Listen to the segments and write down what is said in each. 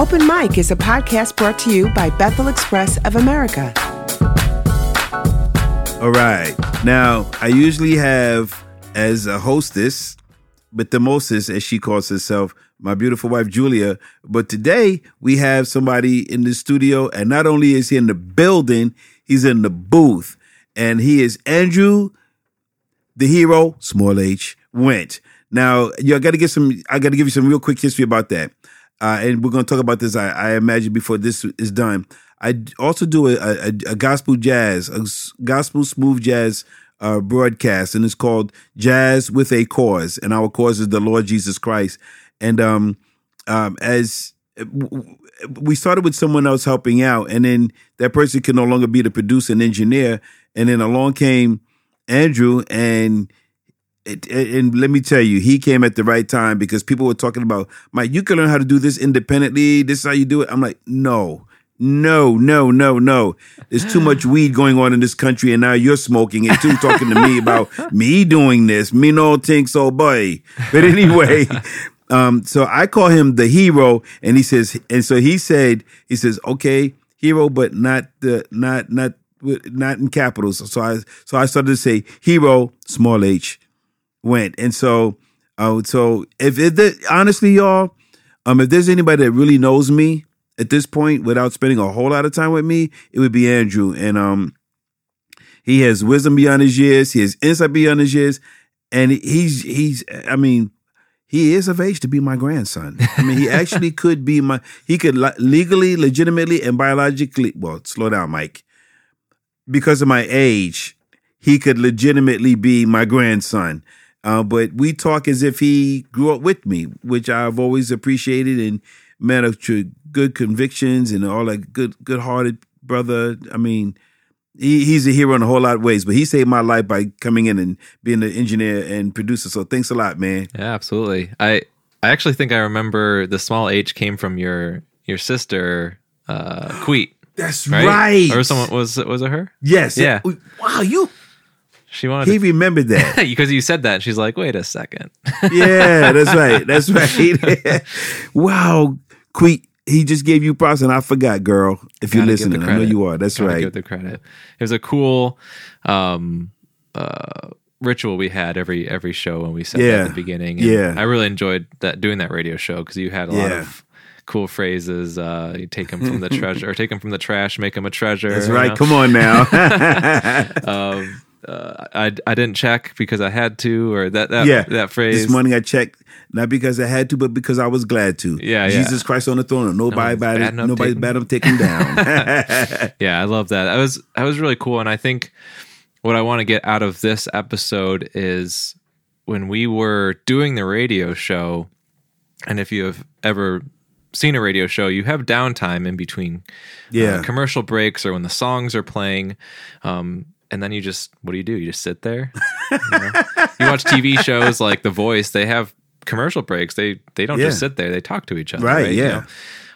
Open Mic is a podcast brought to you by Bethel Express of America. All right. Now, I usually have as a hostess, but the mostest, as she calls herself, my beautiful wife Julia. But today we have somebody in the studio, and not only is he in the building, he's in the booth, and he is Andrew, the hero, small H, went. Now, you got to get some. I got to give you some real quick history about that, uh, and we're going to talk about this. I, I imagine before this is done. I also do a, a, a gospel jazz, a gospel smooth jazz uh, broadcast, and it's called Jazz with a Cause, and our cause is the Lord Jesus Christ. And um, um, as we started with someone else helping out, and then that person could no longer be the producer and engineer, and then along came Andrew, and and let me tell you, he came at the right time because people were talking about, Mike, you can learn how to do this independently. This is how you do it. I'm like, no, no, no, no, no. There's too much weed going on in this country, and now you're smoking it too, talking to me about me doing this. Me no think so, boy. But anyway, um, so I call him the hero, and he says, and so he said, he says, okay, hero, but not the not not not in capitals. So I so I started to say hero, small h, went, and so uh, so if it honestly, y'all, um, if there's anybody that really knows me at this point without spending a whole lot of time with me, it would be Andrew. And um, he has wisdom beyond his years. He has insight beyond his years, and he's he's. I mean, he is of age to be my grandson. I mean, he actually could be my. He could legally, legitimately, and biologically. Well, slow down, Mike. Because of my age, he could legitimately be my grandson. Uh, but we talk as if he grew up with me, which I've always appreciated and man of good convictions and all that good good hearted brother. I mean, he, he's a hero in a whole lot of ways, but he saved my life by coming in and being the engineer and producer. So thanks a lot, man. Yeah, absolutely. I I actually think I remember the small H came from your your sister, uh, Queet. That's right? right. Or someone was was it her? Yes. Yeah. Wow, you she wanted. He to, remembered that because you said that. She's like, "Wait a second. yeah, that's right. That's right. wow, Queet, he just gave you props, and I forgot, girl. If you're listening, I know you are. That's Gotta right. Give the credit. It was a cool um, uh, ritual we had every every show when we said yeah. at the beginning. And yeah, I really enjoyed that doing that radio show because you had a yeah. lot of cool phrases. Uh, you take them from the treasure, or take them from the trash, make them a treasure. That's right. Know? Come on now. um, uh, I I didn't check because I had to, or that that yeah. that phrase. This morning I checked not because I had to, but because I was glad to. Yeah, yeah. Jesus Christ on the throne, nobody no bad, nobody's bad him take him down. yeah, I love that. That was that was really cool, and I think what I want to get out of this episode is when we were doing the radio show, and if you have ever seen a radio show, you have downtime in between uh, yeah. Uh, commercial breaks or when the songs are playing. Um, and then you just what do you do? You just sit there. You, know? you watch TV shows like The Voice. They have commercial breaks. They they don't yeah. just sit there. They talk to each other. Right. right? Yeah. You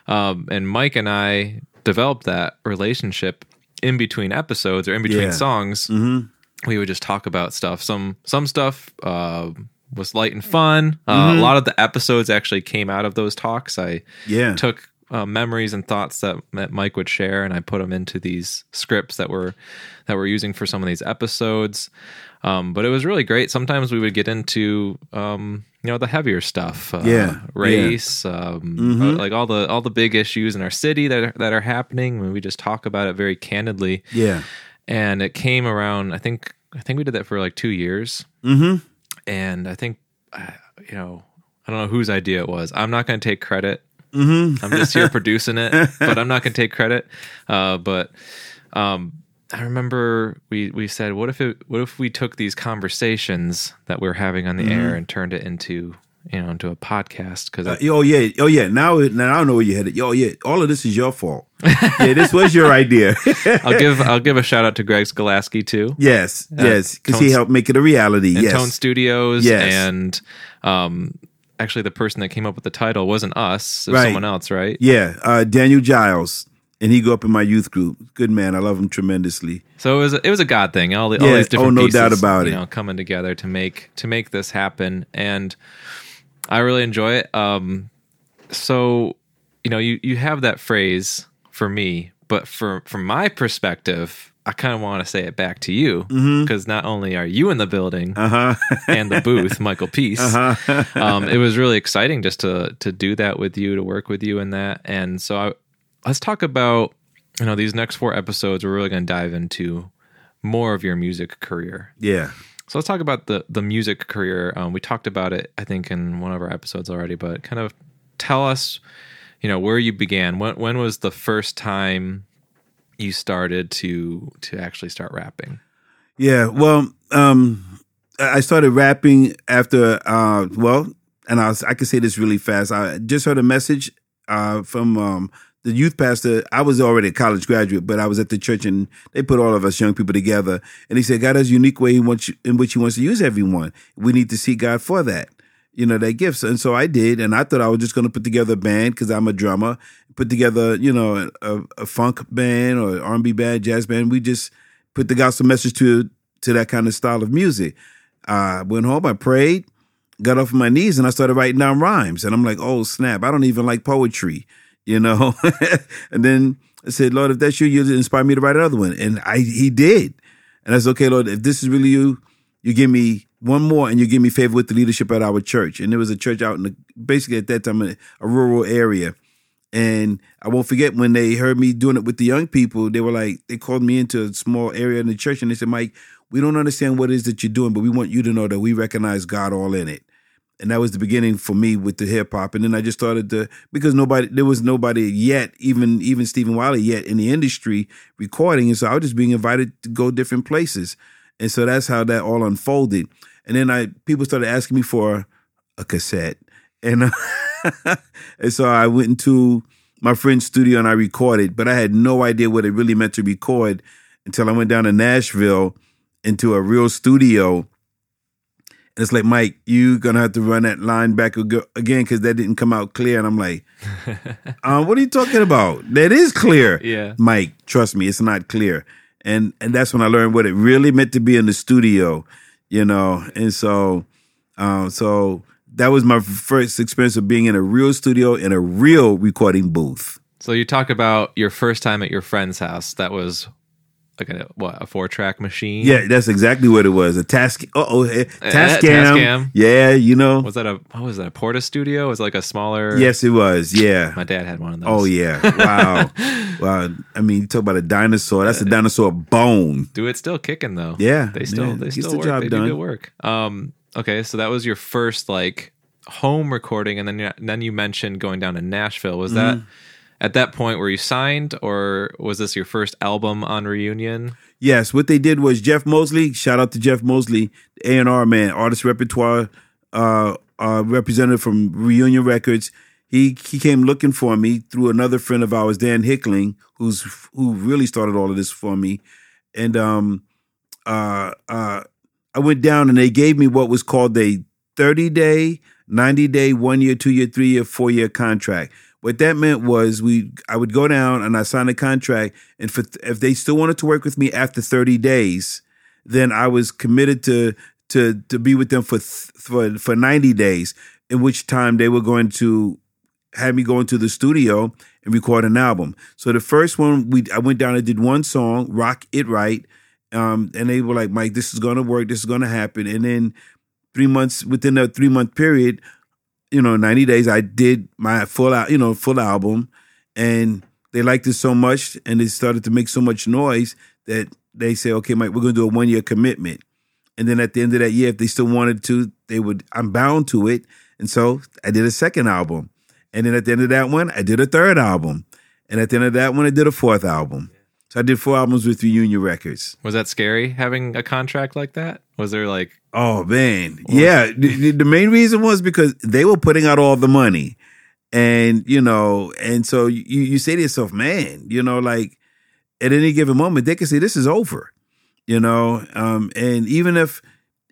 know? um, and Mike and I developed that relationship in between episodes or in between yeah. songs. Mm-hmm. We would just talk about stuff. Some some stuff. Uh, was light and fun. Uh, mm-hmm. A lot of the episodes actually came out of those talks. I yeah. took uh, memories and thoughts that, that Mike would share, and I put them into these scripts that were that we're using for some of these episodes. Um, but it was really great. Sometimes we would get into um, you know the heavier stuff, uh, yeah, race, yeah. Um, mm-hmm. uh, like all the all the big issues in our city that are, that are happening. We just talk about it very candidly, yeah. And it came around. I think I think we did that for like two years, mm-hmm. and I think uh, you know I don't know whose idea it was. I'm not going to take credit. Mm-hmm. I'm just here producing it, but I'm not going to take credit. Uh, but um, I remember we we said, what if it what if we took these conversations that we're having on the mm-hmm. air and turned it into you know into a podcast? Because uh, oh yeah. Oh yeah. Now now I don't know where you headed. Oh yeah. All of this is your fault. Yeah this was your idea. I'll give I'll give a shout out to Greg Skolaski too. Yes uh, yes. Because he helped make it a reality. yes. Tone Studios yes. and um actually the person that came up with the title wasn't us it was right. someone else right yeah uh, Daniel Giles and he grew up in my youth group. Good man, I love him tremendously. So it was a, it was a God thing. All, the, all these different oh, no pieces, doubt about you it. know, coming together to make to make this happen, and I really enjoy it. Um, so you know, you you have that phrase for me, but for from my perspective, I kind of want to say it back to you because not only are you in the building Uh-huh. and the booth, Michael Peace, um, it was really exciting just to to do that with you, to work with you in that. And so I, let's talk about you know these next four episodes. We're really going to dive into more of your music career. yeah. So let's talk about the the music career. Um, we talked about it, I think, in one of our episodes already. But kind of tell us, you know, where you began. When when was the first time you started to to actually start rapping? Yeah, well, um, I started rapping after, uh, well, and I, was, I can say this really fast. I just heard a message uh, from um, the youth pastor. I was already a college graduate, but I was at the church, and they put all of us young people together. And he said, God has a unique way in which, in which He wants to use everyone. We need to see God for that. You know, their gifts. And so I did. And I thought I was just going to put together a band because I'm a drummer, put together, you know, a, a funk band or R&B band, jazz band. We just put the gospel message to to that kind of style of music. I went home, I prayed, got off my knees, and I started writing down rhymes. And I'm like, oh snap, I don't even like poetry, you know. and then I said, Lord, if that's you, you inspire me to write another one. And I he did. And I said, okay, Lord, if this is really you, you give me one more and you give me favor with the leadership at our church. And there was a church out in the basically at that time a, a rural area. And I won't forget when they heard me doing it with the young people, they were like, they called me into a small area in the church and they said, Mike, we don't understand what it is that you're doing, but we want you to know that we recognize God all in it. And that was the beginning for me with the hip hop. And then I just started to because nobody there was nobody yet, even even Stephen Wiley yet in the industry recording. And so I was just being invited to go different places. And so that's how that all unfolded. And then I people started asking me for a cassette. And and so I went into my friend's studio and I recorded, but I had no idea what it really meant to record until I went down to Nashville into a real studio. And it's like, Mike, you're gonna have to run that line back again because that didn't come out clear. And I'm like, uh, what are you talking about? That is clear. Yeah. Mike, trust me, it's not clear. And and that's when I learned what it really meant to be in the studio, you know. And so, um, so that was my first experience of being in a real studio in a real recording booth. So you talk about your first time at your friend's house. That was like a what a four track machine. Yeah, that's exactly what it was. A task. Uh oh, Tascam. Tascam. Yeah, you know. Was that a what was that a Porta Studio? It was like a smaller? Yes, it was. Yeah. My dad had one of those. Oh yeah. Wow. wow. I mean, you talk about a dinosaur. That's a dinosaur bone. Do it still kicking though? Yeah, they still they still the work. job they done. do good work. Um. Okay, so that was your first like home recording, and then you- then you mentioned going down to Nashville. Was that Mm-hmm. At that point were you signed, or was this your first album on Reunion? Yes, what they did was Jeff Mosley. Shout out to Jeff Mosley, A and R man, artist repertoire uh, uh, representative from Reunion Records. He he came looking for me through another friend of ours, Dan Hickling, who's who really started all of this for me. And um, uh, uh, I went down and they gave me what was called a thirty day, ninety day, one year, two year, three year, four year contract. What that meant was we I would go down and I signed a contract, and for if they still wanted to work with me after thirty days, then I was committed to to to be with them for for for ninety days. In which time they were going to have me go into the studio and record an album. So the first one we I went down and did one song, Rock It Right. Um, and they were like, Mike, this is gonna work, this is gonna happen. And then three months within a three month period, you know, 90 days, I did my full you know, full album. And they liked it so much and it started to make so much noise that they say, okay, Mike, we're gonna do a one year commitment. And then at the end of that year, if they still wanted to, they would, I'm bound to it. And so I did a second album. And then at the end of that one, I did a third album. And at the end of that one, I did a fourth album. So I did four albums with Reunion Records. Was that scary having a contract like that? Was there like Oh man, yeah. The, the- main reason was because they were putting out all the money, and you know, and so you you say to yourself, man, you know, like at any given moment they could say this is over, you know, um, and even if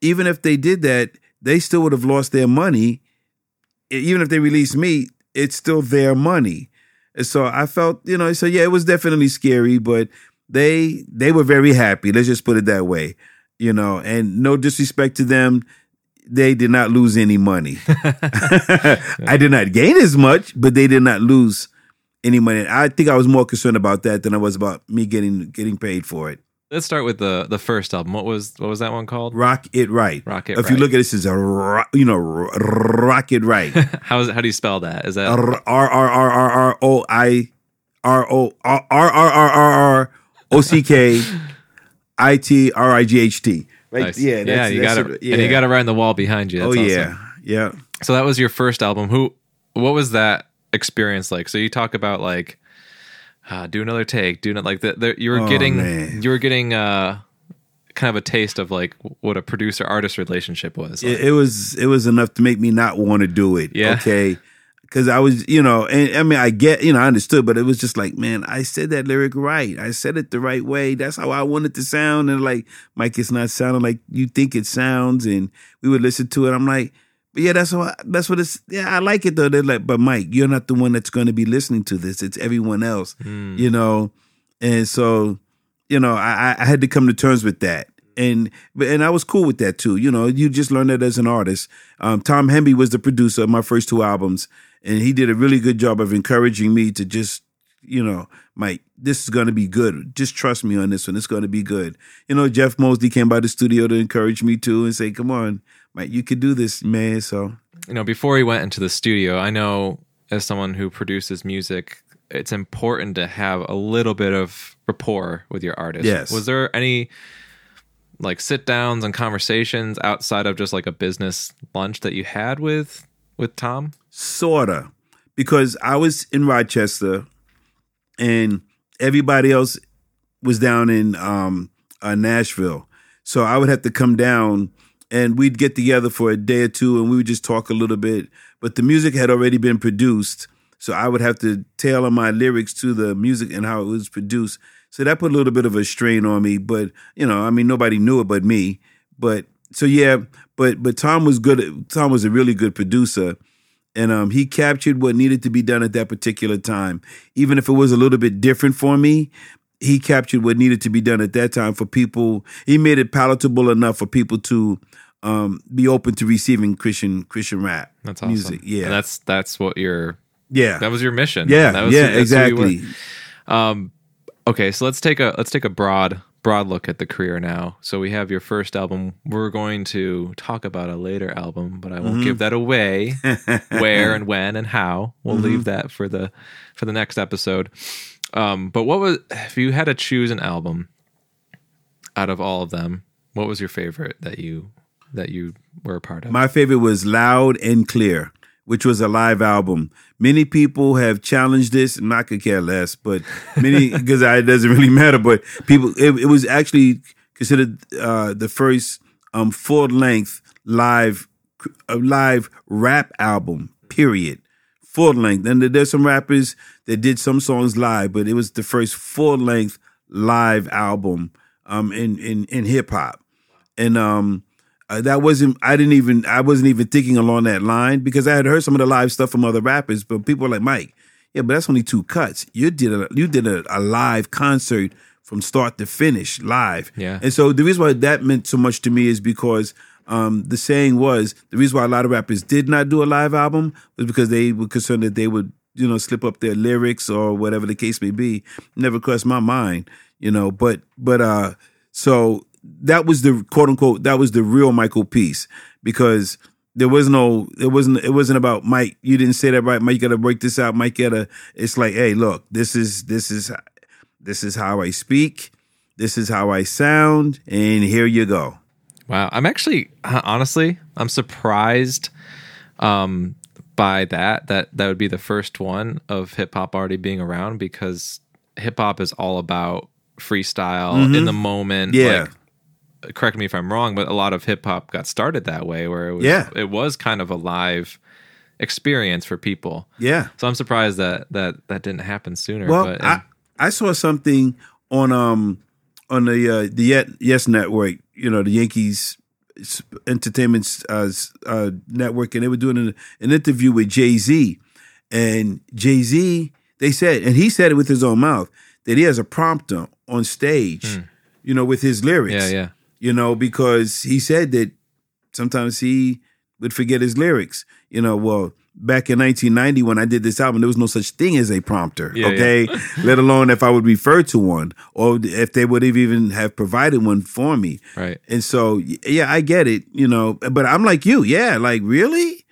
even if they did that, they still would have lost their money. Even if they released me, it's still their money. And so I felt, you know, so yeah, it was definitely scary, but they they were very happy. Let's just put it that way, you know. And no disrespect to them, they did not lose any money. I did not gain as much, but they did not lose any money. I think I was more concerned about that than I was about me getting getting paid for it. Let's start with the the first album. What was what was that one called? Rock it right. Rock It If you look at this, as a ro- you know ro- rock it right. How is how do you spell that? Is that R R R R R O I R O R R R R R O C K I T R I G H T. Right? nice? Yeah, yeah. You got it, yeah. and you got it right the wall behind you. That's oh awesome. yeah, yeah. So that was your first album. Who? What was that experience like? So you talk about like uh, do another take, do not like that. The, you were Oh, getting man. you were getting uh, kind of a taste of like what a producer artist relationship was. Like, It, it was it was enough to make me not want to do it. Yeah. Okay. Cause I was, you know, and I mean, I get, you know, I understood, but it was just like, man, I said that lyric right. I said it the right way. That's how I want it to sound. And like, Mike, it's not sounding like you think it sounds. And we would listen to it. I'm like, but yeah, that's what that's what it's. Yeah, I like it though. They're like, but Mike, you're not the one that's going to be listening to this. It's everyone else, you know. And so, you know, I, I had to come to terms with that. And but and I was cool with that too. You know, you just learn that as an artist. Um, Tom Hemby was the producer of my first two albums, and he did a really good job of encouraging me to just, you know, Mike, this is going to be good. Just trust me on this one. It's going to be good. You know, Jeff Mosley came by the studio to encourage me too and say, "Come on, Mike, you could do this, man." So you know, before he went into the studio, I know as someone who produces music, it's important to have a little bit of rapport with your artist. Yes. Was there any like sit downs and conversations outside of just like a business lunch that you had with with Tom? sorta, because I was in Rochester, and everybody else was down in um, uh, Nashville. So I would have to come down, and we'd get together for a day or two, and we would just talk a little bit. But the music had already been produced, so I would have to tailor my lyrics to the music and how it was produced. So that put a little bit of a strain on me. But you know, I mean, nobody knew it but me. But so yeah, but but Tom was good. Tom was a really good producer and um, he captured what needed to be done at that particular time. Even if it was a little bit different for me, he captured what needed to be done at that time for people. He made it palatable enough for people to um, be open to receiving Christian Christian rap That's awesome. music. Yeah, And that's that's what your yeah, that was your mission. yeah, That was yeah, that's who you were. exactly. Okay, so let's take a let's take a broad broad look at the career now. So we have your first album. We're going to talk about a later album, but I won't Mm-hmm. give that away. where and when and how. We'll Mm-hmm. leave that for the for the next episode. Um, but what was if you had to choose an album out of all of them? What was your favorite that you that you were a part of? My favorite was Loud and Clear, which was a live album. Many people have challenged this, and I could care less, but many because it doesn't really matter. But people, it, it was actually considered uh, the first um, full length live uh, live rap album. Period. Full length, and there's some rappers that did some songs live, but it was the first full length live album um, in in in hip hop and um uh, that wasn't i didn't even i wasn't even thinking along that line because i had heard some of the live stuff from other rappers but people were like mike yeah but that's only two cuts. You did a you did a, a live concert from start to finish live. Yeah. and so the reason why that meant so much to me is because um, the saying was the reason why a lot of rappers did not do a live album was because they were concerned that they would you know slip up their lyrics or whatever the case may be. Never crossed my mind you know but but uh so that was the quote unquote that was the real Michael Peace because there was no it wasn't it wasn't about Mike you didn't say that right Mike you gotta break this out Mike gotta it's like hey look this is this is this is how I speak this is how I sound and here you go Wow, I'm actually honestly I'm surprised um, by that. That that would be the first one of hip hop already being around because hip hop is all about freestyle in the moment. Mm-hmm. Yeah. Like, correct me if I'm wrong, but a lot of hip hop got started that way, where it was Yeah. it was kind of a live experience for people. yeah So I'm surprised that that that didn't happen sooner. Well, but I, I saw something on um on the uh, the Yet Yes Network, you know, the Yankees Entertainment uh, uh, Network, and they were doing an, an interview with Jay Z, and Jay Z, they said, and he said it with his own mouth that he has a prompter on stage, you know, with his lyrics, yeah, yeah. You know, because he said that sometimes he would forget his lyrics. You know, well, back in 1990 when I did this album, there was no such thing as a prompter. Yeah, okay, let alone if I would refer to one or if they would have even have provided one for me. Right. And so, yeah, I get it, you know, but I'm like you, yeah, like really,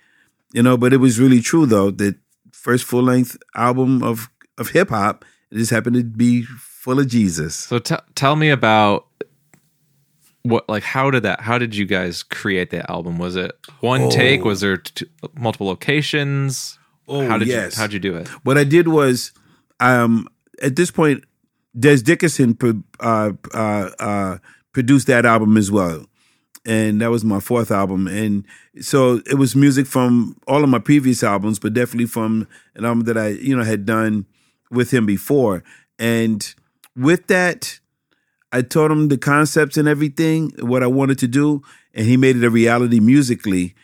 you know. But it was really true though that first full length album of of hip hop, it just happened to be full of Jesus. So t- tell me about what like how did that how did you guys create that album? Was it one take? Was there t- multiple locations? Oh, how did yes. you how'd you do it? What I did was, um, at this point, Des Dickerson pro- uh, uh, uh, produced that album as well, and that was my fourth album. And so it was music from all of my previous albums, but definitely from an album that I, you know, had done with him before. And with that, I taught him the concepts and everything, what I wanted to do, and he made it a reality musically.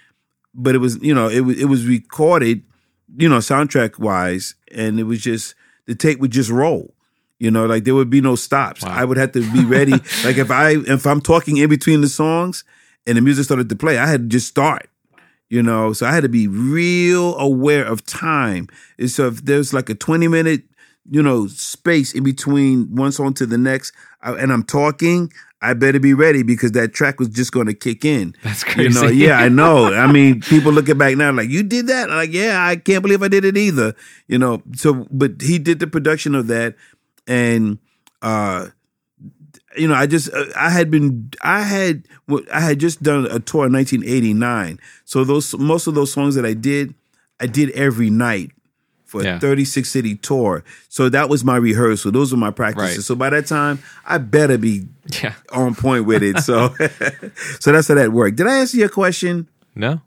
But it was, you know, it was it was recorded, you know, soundtrack wise, and it was just the tape would just roll. You know, like there would be no stops. I would have to be ready. like if I if I'm talking in between the songs and the music started to play, I had to just start. You know, so I had to be real aware of time. And so if there's like a 20 minute, you know, space in between one song to the next, I, and I'm talking, I better be ready because that track was just going to kick in. That's You know, crazy. yeah, I know. I mean, people looking back now like, you did that? Like, yeah, I can't believe I did it either. You know, so, but he did the production of that. And, uh, you know, I just uh, I had been I had I had just done a tour in 1989. So those most of those songs that I did, I did every night for Yeah. a 36 city tour. So that was my rehearsal. Those were my practices. Right. So by that time, I better be Yeah. on point with it. So so that's how that worked. Did I answer your question? No.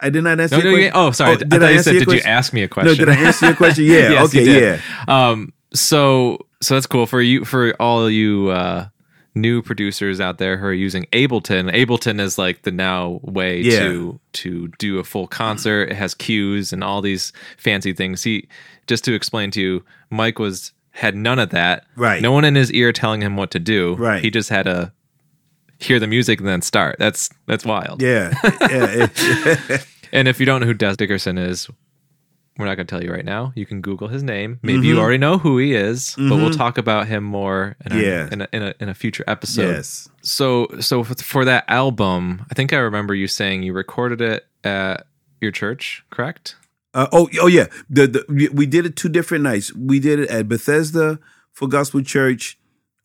I did not answer No, your no, question. Oh, sorry. Did I thought you answer said, did you ask me a No, question? did I answer your question? Yeah. Yes, you okay, yeah. Um, so so that's cool for you for all you uh new producers out there who are using Ableton. Ableton is like the now way Yeah. to to do a full concert. It has cues and all these fancy things. He just to explain to you, Mike was had none of that. Right. No one in his ear telling him what to do. Right. He just had to hear the music and then start. That's that's wild. Yeah. yeah And if you don't know who Des Dickerson is, we're not going to tell you right now. You can Google his name. Maybe you already know who he is, but we'll talk about him more in, our- Yeah. in, a, in, a, in a future episode. yes. So, so for, that album, I think I remember you saying you recorded it at your church, correct? Uh, oh, oh yeah. The, the we- we did it two different nights. We did it at Bethesda Full Gospel Church,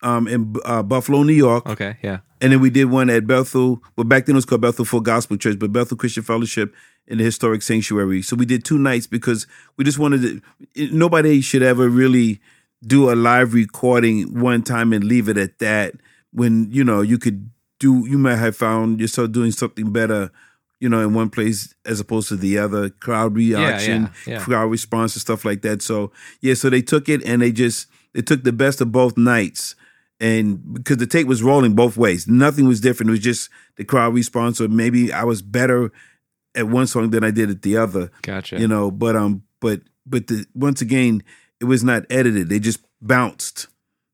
um, in uh, Buffalo, New York, Okay, yeah. and then we did one at Bethel. Well, back then it was called Bethel Full Gospel Church, but Bethel Christian Fellowship in the historic sanctuary. So we did two nights because we just wanted to. Nobody should ever really do a live recording one time and leave it at that. When you know you could do, you might have found yourself doing something better. You know, in one place as opposed to the other, crowd reaction, yeah, yeah. crowd response, and stuff like that. So yeah, so they took it and they just they took the best of both nights and because the tape was rolling both ways, nothing was different. It was just the crowd response, or maybe I was better at one song than I did at the other. Gotcha. You know, but um, but but the once again, it was not edited. They just bounced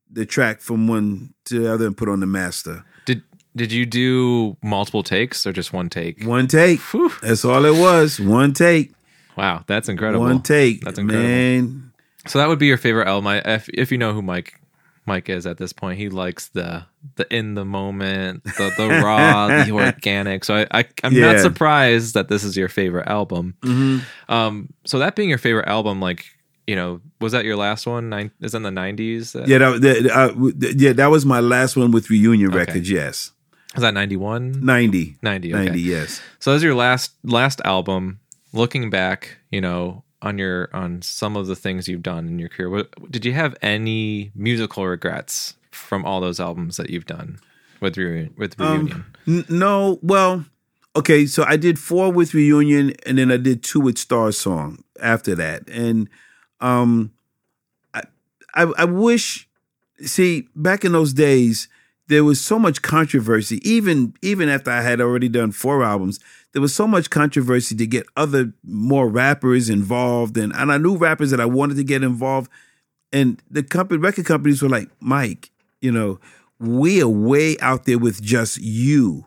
the track from one to the other and put on the master. Did did you do multiple takes or just one take? One take. Whew. That's all it was. One take. Wow, that's incredible. One take. That's incredible. Man. So that would be your favorite album. I, if if you know who Mike Mike is at this point, he likes the the in the moment, the the raw, the organic. So I, I I'm Yeah. not surprised that this is your favorite album. hmm Um, so that being your favorite album, like you know, was that your last one? Nine is that in the nineties? Yeah, that, that, uh, yeah, that was my last one with Reunion Okay. Records. Yes, Was that 91? 90. 90, okay. 90, Yes. So that was your last last album. Looking back, you know, on your on some of the things you've done in your career, what, did you have any musical regrets from all those albums that you've done with reunion? With reunion, N- no, well, okay, so I did four with Reunion, and then I did two with Star Song after that, and um, I, I, I wish, see, back in those days, there was so much controversy. Even even after I had already done four albums, there was so much controversy to get other more rappers involved, and and I knew rappers that I wanted to get involved, and the company record companies were like, Mike, you know, we are way out there with just you,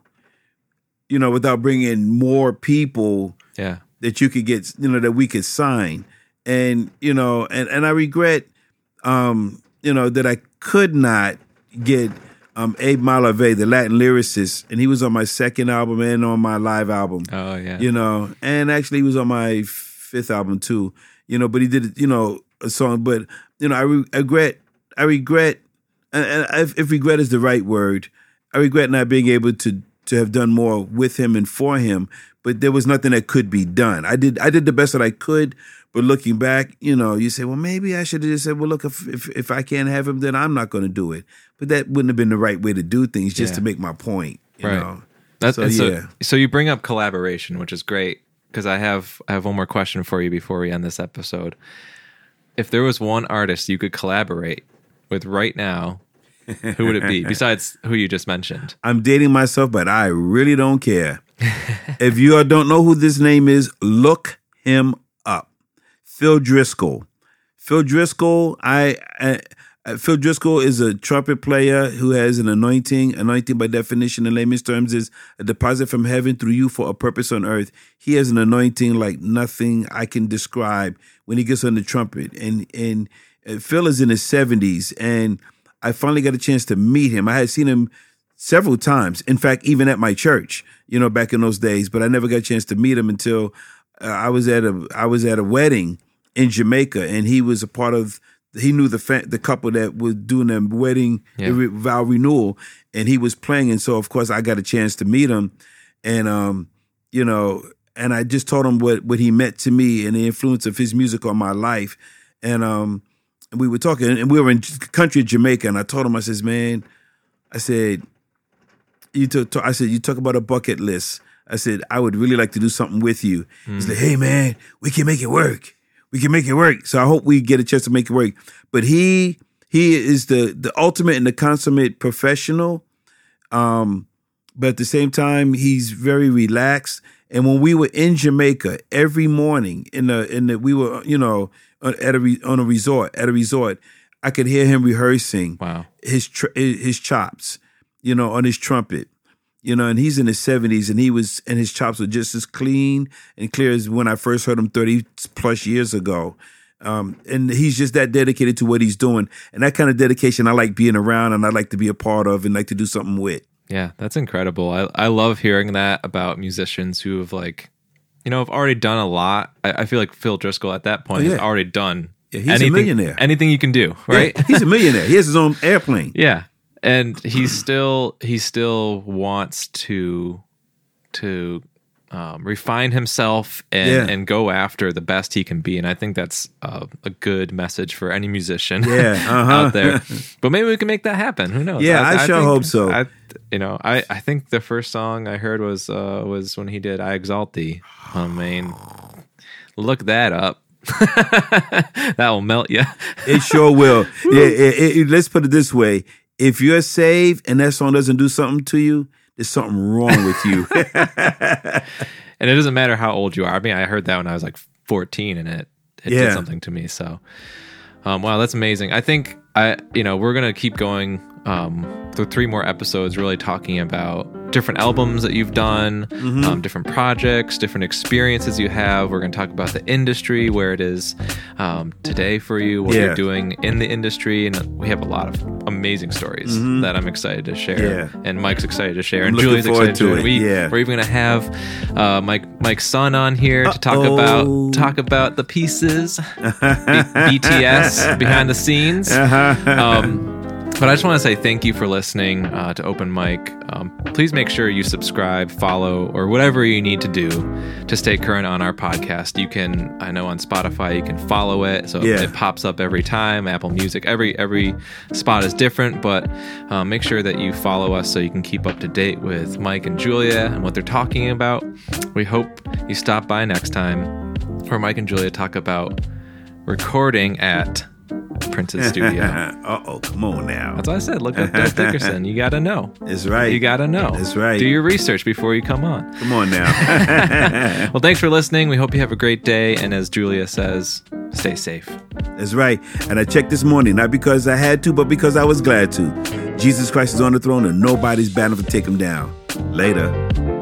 you know, without bringing more people yeah, that you could get, you know, that we could sign. And, you know, and, and I regret, um, you know, that I could not get um, Abe Malave, the Latin lyricist, and he was on my second album and on my live album. Oh yeah. You know, and actually he was on my fifth album too. You know, but he did, you know, a song. But you know, I re- regret, I regret, and, and if, if regret is the right word, I regret not being able to to have done more with him and for him. But there was nothing that could be done. I did, I did the best that I could. But looking back, you know, you say, well, maybe I should have just said, well, look, if if, if I can't have him, then I'm not going to do it. But that wouldn't have been the right way to do things, just Yeah. to make my point. You Right. know. That's So, yeah. so you bring up collaboration, which is great because I have I have one more question for you before we end this episode. If there was one artist you could collaborate with right now, who would it be besides who you just mentioned? I'm dating myself, but I really don't care. if you don't know who this name is, look him up. Phil Driscoll. Phil Driscoll, I, I Phil Driscoll is a trumpet player who has an anointing. Anointing, by definition, in layman's terms, is a deposit from heaven through you for a purpose on earth. He has an anointing like nothing I can describe when he gets on the trumpet. And and uh, Phil is in his seventies, and I finally got a chance to meet him. I had seen him several times. In fact, even at my church, you know, back in those days. But I never got a chance to meet him until uh, I was at a I was at a wedding in Jamaica, and he was a part of. He knew the fa- the couple that was doing their wedding Yeah. re- vow renewal, and he was playing, and so of course I got a chance to meet him, and um, you know, and I just told him what what he meant to me and the influence of his music on my life, and um, and we were talking, and we were in country Jamaica, and I told him, I says, man, I said, you talk, I said, you talk about a bucket list. I said, I would really like to do something with you. He's like, hey man, we can make it work. We can make it work. So I hope we get a chance to make it work. But he he is the the ultimate and the consummate professional. Um, but at the same time, he's very relaxed. And when we were in Jamaica every morning in the in the we were you know at a re, on a resort at a resort, I could hear him rehearsing Wow. his his chops, you know, on his trumpet, you know, and he's in his seventies, and he was and his chops were just as clean and clear as when I first heard him thirty plus years ago. Um, and he's just that dedicated to what he's doing, and that kind of dedication I like being around, and I like to be a part of, and like to do something with. Yeah, that's incredible. I I love hearing that about musicians who have like, you know, have already done a lot. I, I feel like Phil Driscoll at that point Oh, has already done. Yeah, he's a millionaire. Anything you can do, right? Yeah, he's a millionaire. He has his own airplane. Yeah. And he still he still wants to to um, refine himself and Yeah. and go after the best he can be. And I think that's uh, a good message for any musician Yeah, uh-huh. out there. But maybe we can make that happen. Who knows? Yeah, I sure think- hope so. I, you know, I, I think the first song I heard was uh, was when he did "I Exalt Thee." I mean, look that up. that will melt you. It sure will. yeah, it- it- let's put it this way: if you're saved and that song doesn't do something to you, there's something wrong with you. and it doesn't matter how old you are. I mean, I heard that when I was like 14, and it it Yeah. did something to me. So, um, wow, that's amazing. I think I, you know, we're gonna keep going um, through three more episodes, really talking about different albums that you've done, Mm-hmm. um, different projects, different experiences you have. We're gonna talk about the industry, where it is um, today for you, what Yeah. you're doing in the industry, and we have a lot of amazing stories that I'm excited to share, Mm-hmm. Yeah. and Mike's excited to share, and looking Julie's excited to to. We, Yeah. We're even gonna have uh, Mike Mike's son on here to talk about talk about the pieces, B- BTS behind the scenes. Um, but I just want to say thank you for listening uh, to Open Mic. Um, please make sure you subscribe, follow, or whatever you need to do to stay current on our podcast. You can, I know on Spotify, you can follow it, so Yeah. it pops up every time. Apple Music, every every spot is different, but um, make sure that you follow us so you can keep up to date with Mike and Julia and what they're talking about. We hope you stop by next time, where Mike and Julia talk about recording at Prince's studio. uh oh, come on now. That's what I said. Look up Dickerson. You got to know. That's right. You got to know. That's right. Do your research before you come on. Come on now. Well, thanks for listening. We hope you have a great day. And as Julia says, stay safe. That's right. And I checked this morning, not because I had to, but because I was glad to. Jesus Christ is on the throne and nobody's bound to take him down. Later.